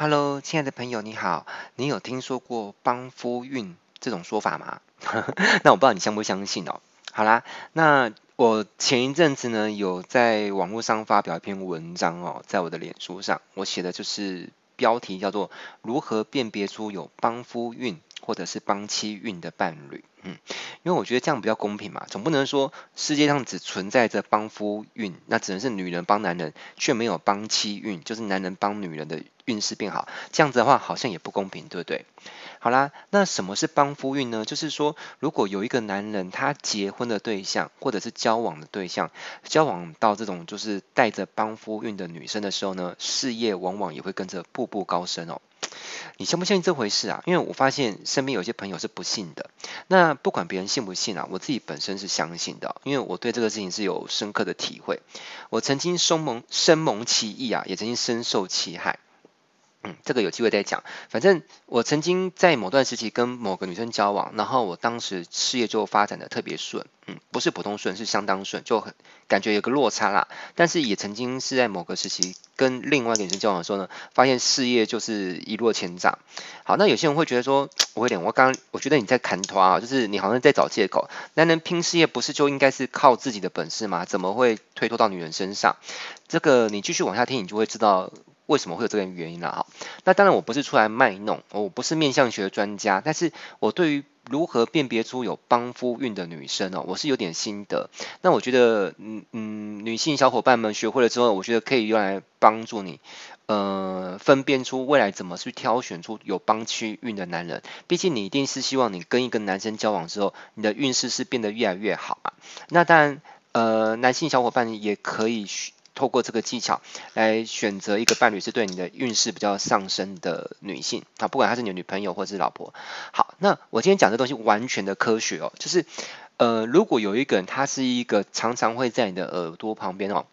Hello，亲爱的朋友，你好。你有听说过帮夫运这种说法吗？那我不知道你相不相信哦。好啦，那我前一阵子呢，有在网络上发表一篇文章哦，在我的脸书上，我写的就是标题叫做“如何辨别出有帮夫运或者是帮妻运的伴侣”。嗯，因为我觉得这样比较公平嘛，总不能说世界上只存在着帮夫运，那只能是女人帮男人，却没有帮妻运，就是男人帮女人的运势变好，这样子的话好像也不公平，对不对？好啦，那什么是帮夫运呢？就是说，如果有一个男人他结婚的对象或者是交往的对象，交往到这种就是带着帮夫运的女生的时候呢，事业往往也会跟着步步高升哦。你相不相信这回事啊？因为我发现身边有些朋友是不信的。那不管别人信不信啊，我自己本身是相信的，因为我对这个事情是有深刻的体会。我曾经生蒙深蒙其意啊，也曾经深受其害。嗯，这个有机会再讲。反正我曾经在某段时期跟某个女生交往，然后我当时事业就发展的特别顺，嗯，不是普通顺，是相当顺，就很感觉有个落差啦。但是也曾经是在某个时期跟另外一个女生交往的时候呢，发现事业就是一落千丈。好，那有些人会觉得说，我有点，我刚刚我觉得你在砍拖啊，就是你好像在找借口。男人拼事业不是就应该是靠自己的本事吗？怎么会推脱到女人身上？这个你继续往下听，你就会知道。为什么会有这个原因呢？哈，那当然我不是出来卖弄，我不是面相学专家，但是我对于如何辨别出有帮夫运的女生哦，我是有点心得。那我觉得，嗯嗯，女性小伙伴们学会了之后，我觉得可以用来帮助你，呃，分辨出未来怎么去挑选出有帮妻运的男人。毕竟你一定是希望你跟一个男生交往之后，你的运势是变得越来越好嘛。那当然，呃，男性小伙伴也可以透过这个技巧来选择一个伴侣，是对你的运势比较上升的女性啊，不管她是你的女朋友或者是老婆。好，那我今天讲的东西完全的科学哦，就是呃，如果有一个人他是一个常常会在你的耳朵旁边哦，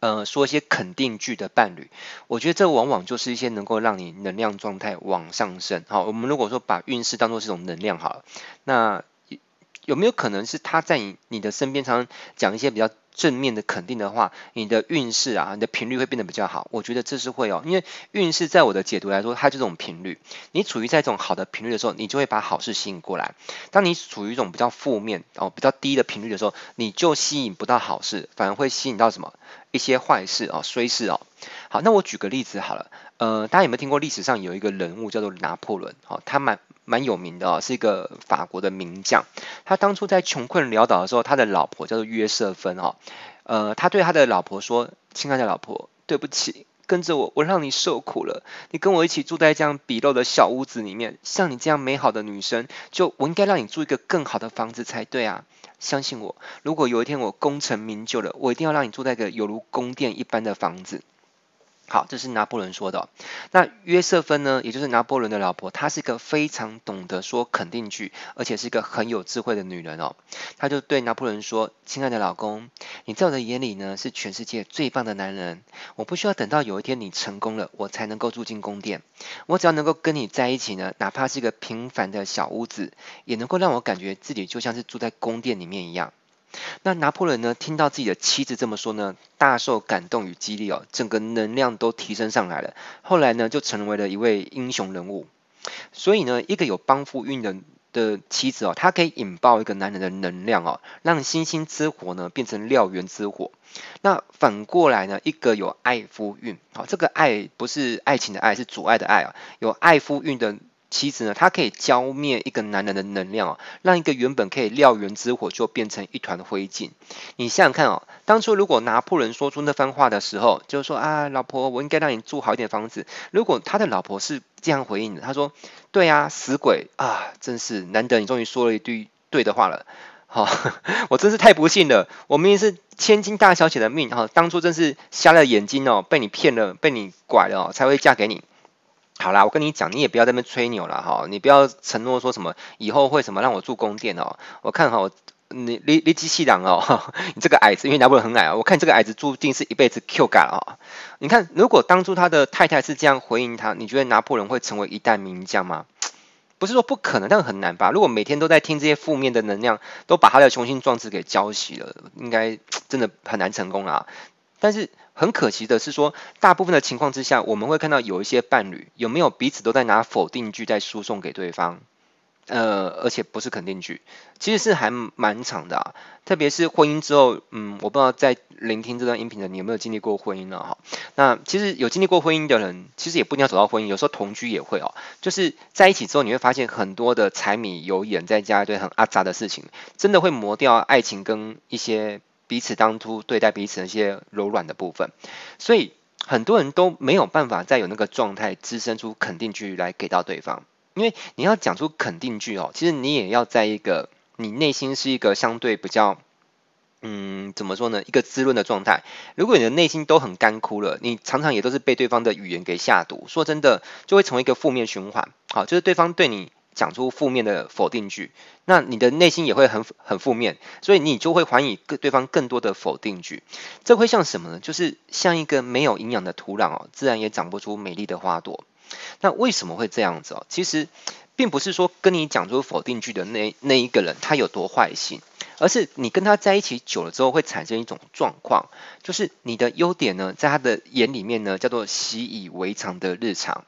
呃，说一些肯定句的伴侣，我觉得这往往就是一些能够让你能量状态往上升。好，我们如果说把运势当作是一种能量好了，那有没有可能是他在你你的身边常常讲一些比较正面的肯定的话，你的运势啊，你的频率会变得比较好。我觉得这是会哦，因为运势在我的解读来说，它就这种频率。你处于在这种好的频率的时候，你就会把好事吸引过来。当你处于一种比较负面哦、比较低的频率的时候，你就吸引不到好事，反而会吸引到什么一些坏事哦、衰事哦。好，那我举个例子好了，呃，大家有没有听过历史上有一个人物叫做拿破仑？哦，他蛮蛮有名的哦，是一个法国的名将。他当初在穷困潦倒的时候，他的老婆叫做约瑟芬哦。呃，他对他的老婆说：“亲爱的老婆，对不起，跟着我，我让你受苦了。你跟我一起住在这样鄙陋的小屋子里面，像你这样美好的女生，就我应该让你住一个更好的房子才对啊！相信我，如果有一天我功成名就了，我一定要让你住在一个犹如宫殿一般的房子。”好，这是拿破仑说的。那约瑟芬呢，也就是拿破仑的老婆，她是一个非常懂得说肯定句，而且是一个很有智慧的女人哦。她就对拿破仑说：“亲爱的老公，你在我的眼里呢，是全世界最棒的男人。我不需要等到有一天你成功了，我才能够住进宫殿。我只要能够跟你在一起呢，哪怕是一个平凡的小屋子，也能够让我感觉自己就像是住在宫殿里面一样。”那拿破仑呢，听到自己的妻子这么说呢，大受感动与激励哦，整个能量都提升上来了。后来呢，就成为了一位英雄人物。所以呢，一个有帮夫运的的妻子哦，她可以引爆一个男人的能量哦，让星星之火呢变成燎原之火。那反过来呢，一个有爱夫运，好，这个爱不是爱情的爱，是阻碍的爱啊，有爱夫运的。妻子呢，她可以浇灭一个男人的能量哦，让一个原本可以燎原之火就变成一团灰烬。你想想看哦，当初如果拿破仑说出那番话的时候，就是说啊，老婆，我应该让你住好一点房子。如果他的老婆是这样回应的，他说：“对啊，死鬼啊，真是难得你终于说了一句对的话了。”好，我真是太不幸了，我明明是千金大小姐的命哈，当初真是瞎了眼睛哦，被你骗了，被你拐了哦，才会嫁给你。好啦，我跟你讲，你也不要在那边吹牛了哈，你不要承诺说什么以后会什么让我住宫殿哦。我看哈，你你你机器人哦，你这个矮子，因为拿破仑很矮啊，我看这个矮子注定是一辈子 Q 嘎了啊。你看，如果当初他的太太是这样回应他，你觉得拿破仑会成为一代名将吗？不是说不可能，但很难吧？如果每天都在听这些负面的能量，都把他的雄心壮志给浇熄了，应该真的很难成功啊。但是。很可惜的是说，大部分的情况之下，我们会看到有一些伴侣有没有彼此都在拿否定句在输送给对方。呃，而且不是肯定句，其实是还蛮长的啊。特别是婚姻之后，嗯，我不知道在聆听这段音频的你有没有经历过婚姻了哈。那其实有经历过婚姻的人，其实也不一定要走到婚姻，有时候同居也会哦。就是在一起之后，你会发现很多的柴米油盐，再加一堆很阿杂的事情，真的会磨掉爱情跟一些彼此当初对待彼此那些柔软的部分。所以很多人都没有办法再有那个状态，滋生出肯定句来给到对方。因为你要讲出肯定句哦，其实你也要在一个你内心是一个相对比较，嗯，怎么说呢？一个滋润的状态。如果你的内心都很干枯了，你常常也都是被对方的语言给下毒。说真的，就会成为一个负面循环。好，就是对方对你讲出负面的否定句，那你的内心也会很很负面，所以你就会还以对对方更多的否定句。这会像什么呢？就是像一个没有营养的土壤哦，自然也长不出美丽的花朵。那为什么会这样子哦？其实并不是说跟你讲出否定句的那那一个人他有多坏心，而是你跟他在一起久了之后会产生一种状况，就是你的优点呢，在他的眼里面呢叫做习以为常的日常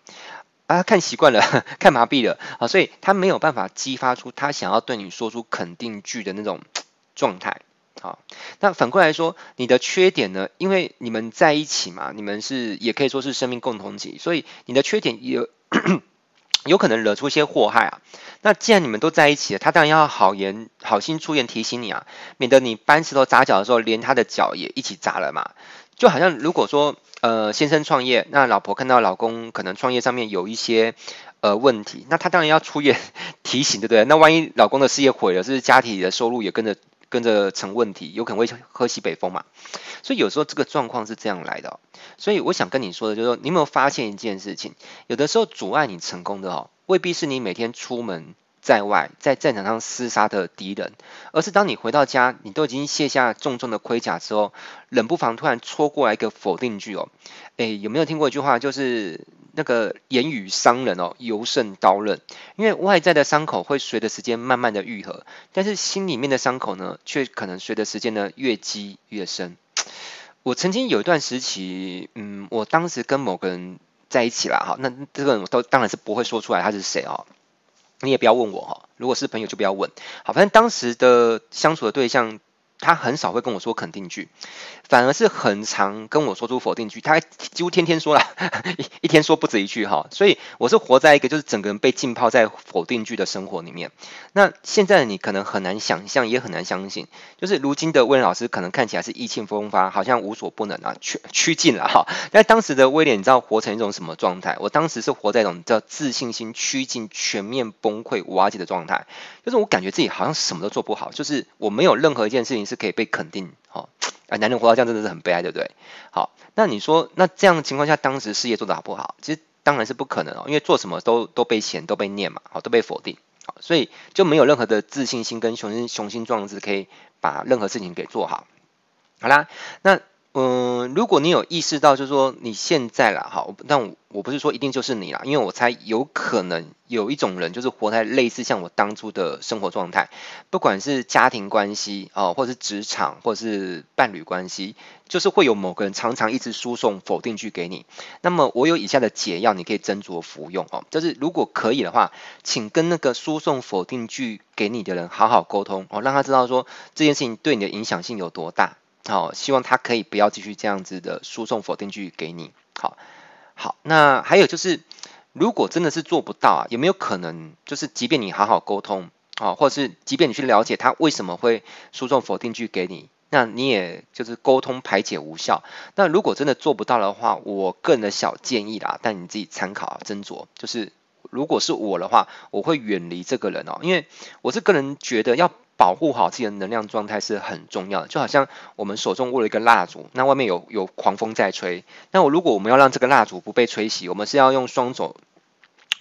啊，看习惯了，看麻痹了啊，所以他没有办法激发出他想要对你说出肯定句的那种 状态。好，那反过来说，你的缺点呢？因为你们在一起嘛，你们是也可以说是生命共同体，所以你的缺点有 有可能惹出一些祸害啊。那既然你们都在一起了，他当然要好言好心出言提醒你啊，免得你搬石头砸脚的时候，连他的脚也一起砸了嘛。就好像如果说呃先生创业，那老婆看到老公可能创业上面有一些呃问题，那他当然要出言提醒，对不对？那万一老公的事业毁了，是不是家庭的收入也跟着？跟着成问题，有可能会喝西北风嘛，所以有时候这个状况是这样来的。所以我想跟你说的就是说，你有没有发现一件事情？有的时候阻碍你成功的哦，未必是你每天出门在外在战场上厮杀的敌人，而是当你回到家，你都已经卸下重重的盔甲之后，冷不防突然戳过来一个否定句哦。诶，有没有听过一句话，就是？那个言语伤人哦，尤胜刀刃。因为外在的伤口会随着时间慢慢的愈合，但是心里面的伤口呢，却可能随着时间呢越积越深。我曾经有一段时期，嗯，我当时跟某个人在一起了哈，那这个人我都当然是不会说出来他是谁哦，你也不要问我哈，如果是朋友就不要问。好，反正当时的相处的对象。他很少会跟我说肯定句，反而是很常跟我说出否定句。他几乎天天说了，一天说不止一句哈。所以我是活在一个就是整个人被浸泡在否定句的生活里面。那现在你可能很难想象，也很难相信，就是如今的威廉老师可能看起来是意气风发，好像无所不能啊，趋趋近了哈。但当时的威廉，你知道活成一种什么状态？我当时是活在一种叫自信心趋近全面崩溃瓦解的状态，就是我感觉自己好像什么都做不好，就是我没有任何一件事情是可以被肯定，哦，啊，男人活到这样真的是很悲哀，对不对？好，那你说，那这样的情况下，当时事业做得好不好？其实当然是不可能哦，因为做什么都都被嫌，都被念嘛，好，都被否定，好，所以就没有任何的自信心跟雄心雄心壮志可以把任何事情给做好。好啦，那。嗯，如果你有意识到，就是说你现在啦，好，但我我不是说一定就是你啦，因为我猜有可能有一种人，就是活在类似像我当初的生活状态，不管是家庭关系哦，或者是职场，或者是伴侣关系，就是会有某个人常常一直输送否定句给你。那么我有以下的解药，你可以斟酌服用哦。就是如果可以的话，请跟那个输送否定句给你的人好好沟通哦，让他知道说这件事情对你的影响性有多大。好，希望他可以不要继续这样子的输送否定句给你。好，好，那还有就是，如果真的是做不到啊，有没有可能就是，即便你好好沟通，啊，或者是即便你去了解他为什么会输送否定句给你，那你也就是沟通排解无效。那如果真的做不到的话，我个人的小建议啦，但你自己参考斟酌。就是如果是我的话，我会远离这个人哦，因为我是个人觉得要。保护好自己的能量状态是很重要的，就好像我们手中握了一个蜡烛，那外面有有狂风在吹，那我如果我们要让这个蜡烛不被吹熄，我们是要用双手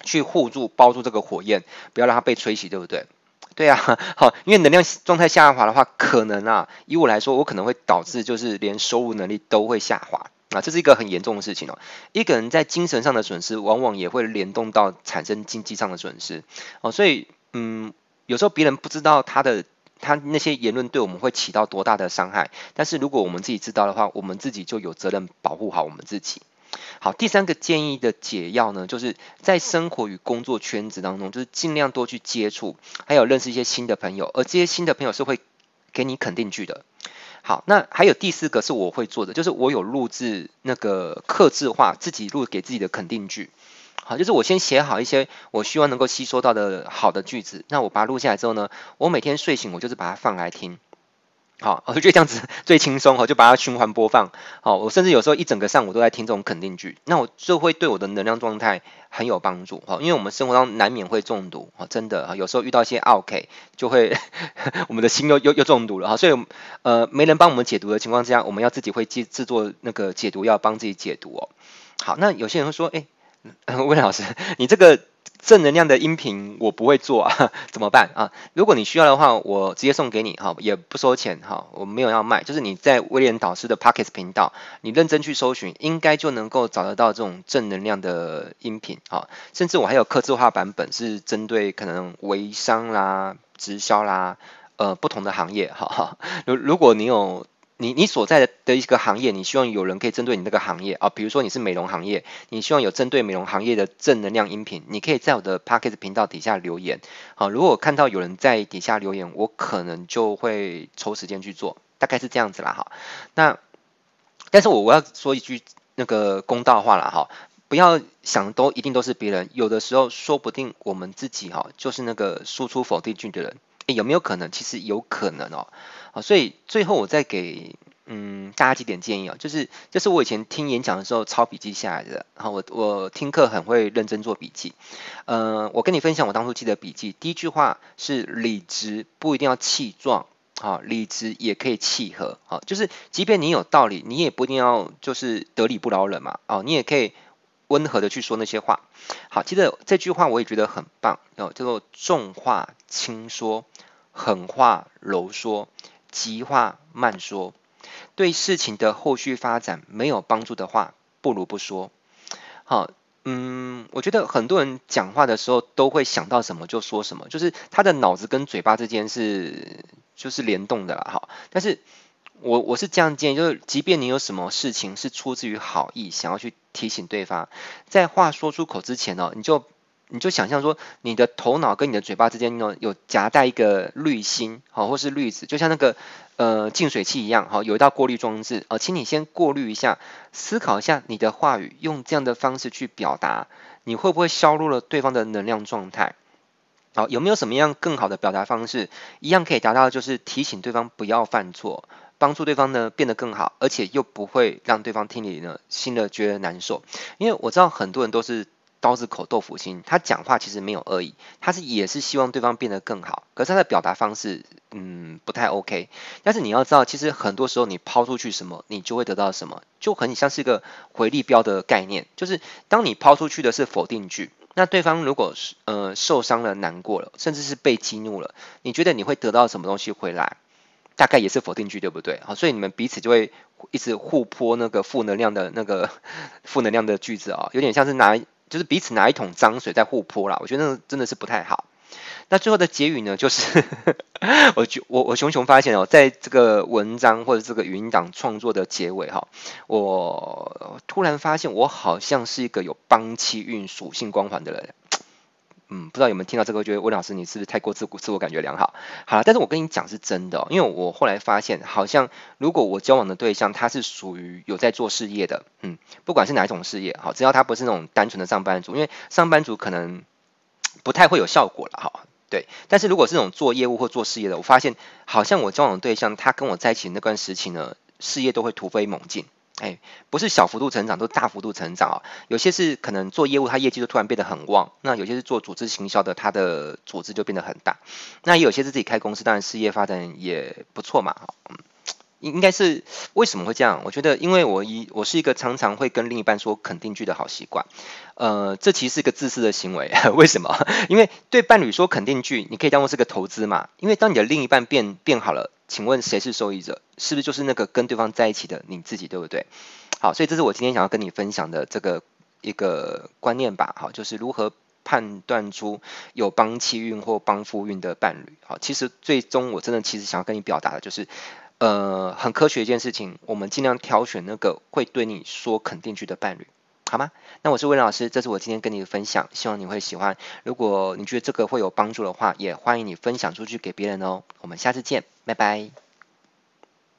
去护住、包住这个火焰，不要让它被吹熄，对不对？对啊，好，因为能量状态下滑的话，可能啊，以我来说，我可能会导致就是连收入能力都会下滑啊，这是一个很严重的事情哦。一个人在精神上的损失，往往也会联动到产生经济上的损失哦，所以嗯。有时候别人不知道他的他那些言论对我们会起到多大的伤害，但是如果我们自己知道的话，我们自己就有责任保护好我们自己。好，第三个建议的解药呢，就是在生活与工作圈子当中，就是尽量多去接触，还有认识一些新的朋友，而这些新的朋友是会给你肯定句的。好，那还有第四个是我会做的，就是我有录制那个客制化，自己录给自己的肯定句。好，就是我先写好一些我希望能够吸收到的好的句子，那我把它录下来之后呢，我每天睡醒我就是把它放来听。好，我觉得这样子最轻松，我就把它循环播放。好，我甚至有时候一整个上午都在听这种肯定句，那我就会对我的能量状态很有帮助。哈，因为我们生活当中难免会中毒，哈，真的，有时候遇到一些奥客，就会 我们的心又又又中毒了。哈，所以呃，没人帮我们解读的情况之下，我们要自己会制制作那个解毒药，帮自己解毒哦。好，那有些人会说，哎，威廉老师，你这个。正能量的音频我不会做啊，怎么办啊？如果你需要的话，我直接送给你哈，也不收钱哈，我没有要卖。就是你在威廉导师的 Pocket 频道，你认真去搜寻，应该就能够找得到这种正能量的音频啊。甚至我还有客制化版本，是针对可能微商啦、直销啦，呃，不同的行业哈。如如果你有。你你所在的的一个行业，你希望有人可以针对你那个行业啊，比如说你是美容行业，你希望有针对美容行业的正能量音频，你可以在我的 Podcast 频道底下留言。好，如果看到有人在底下留言，我可能就会抽时间去做，大概是这样子啦哈。那但是我我要说一句那个公道话了哈，不要想都一定都是别人，有的时候说不定我们自己哈就是那个输出否定句的人，有没有可能？其实有可能哦。好，所以最后我再给嗯大家几点建议啊，就是这是我以前听演讲的时候抄笔记下来的，然后我我听课很会认真做笔记，呃，我跟你分享我当初记的笔记，第一句话是理直不一定要气壮，好，理直也可以契合，好，就是即便你有道理，你也不一定要就是得理不饶人嘛，哦，你也可以温和的去说那些话，好，记得这句话我也觉得很棒，哦，叫做重话轻说，狠话柔说。急话慢说，对事情的后续发展没有帮助的话，不如不说。好，嗯，我觉得很多人讲话的时候都会想到什么就说什么，就是他的脑子跟嘴巴之间是就是联动的了。哈，但是我我是这样建议，就是即便你有什么事情是出自于好意，想要去提醒对方，在话说出口之前呢，你就。你就想象说，你的头脑跟你的嘴巴之间呢，有夹带一个滤芯，好，或是滤纸，就像那个呃净水器一样，好，有一道过滤装置，呃，请你先过滤一下，思考一下你的话语，用这样的方式去表达，你会不会削弱了对方的能量状态？好，有没有什么样更好的表达方式，一样可以达到就是提醒对方不要犯错，帮助对方呢变得更好，而且又不会让对方听里呢心里觉得难受？因为我知道很多人都是。刀子口豆腐心，他讲话其实没有恶意，他是也是希望对方变得更好，可是他的表达方式，嗯，不太 OK。但是你要知道，其实很多时候你抛出去什么，你就会得到什么，就很像是一个回力镖的概念，就是当你抛出去的是否定句，那对方如果是呃受伤了、难过了，甚至是被激怒了，你觉得你会得到什么东西回来？大概也是否定句，对不对？好，所以你们彼此就会一直互泼那个负能量的那个 负能量的句子啊，有点像是拿。就是彼此拿一桶脏水在互泼啦，我觉得那个真的是不太好。那最后的结语呢，就是 我我我熊熊发现哦，在这个文章或者这个语音档创作的结尾哈，我突然发现我好像是一个有帮气运属性光环的人。嗯，不知道有没有听到这个？觉得温老师你是不是太过自我自我感觉良好？好了，但是我跟你讲是真的，因为我后来发现，好像如果我交往的对象他是属于有在做事业的，嗯，不管是哪一种事业，好，只要他不是那种单纯的上班族，因为上班族可能不太会有效果了，哈，对。但是如果是那种做业务或做事业的，我发现好像我交往的对象他跟我在一起那段时期呢，事业都会突飞猛进。哎，不是小幅度成长，都大幅度成长啊！有些是可能做业务，他业绩就突然变得很旺；那有些是做组织行销的，他的组织就变得很大。那也有些是自己开公司，当然事业发展也不错嘛。嗯，应该是为什么会这样？我觉得，因为我一我是一个常常会跟另一半说肯定句的好习惯。呃，这其实是个自私的行为。为什么？因为对伴侣说肯定句，你可以当做是个投资嘛。因为当你的另一半变变好了。请问谁是受益者？是不是就是那个跟对方在一起的你自己，对不对？好，所以这是我今天想要跟你分享的这个一个观念吧。好，就是如何判断出有帮妻运或帮夫运的伴侣。好，其实最终我真的其实想要跟你表达的就是，呃，很科学一件事情，我们尽量挑选那个会对你说肯定句的伴侣。好吗？那我是魏老师，这是我今天跟你的分享，希望你会喜欢。如果你觉得这个会有帮助的话，也欢迎你分享出去给别人哦。我们下次见，拜拜。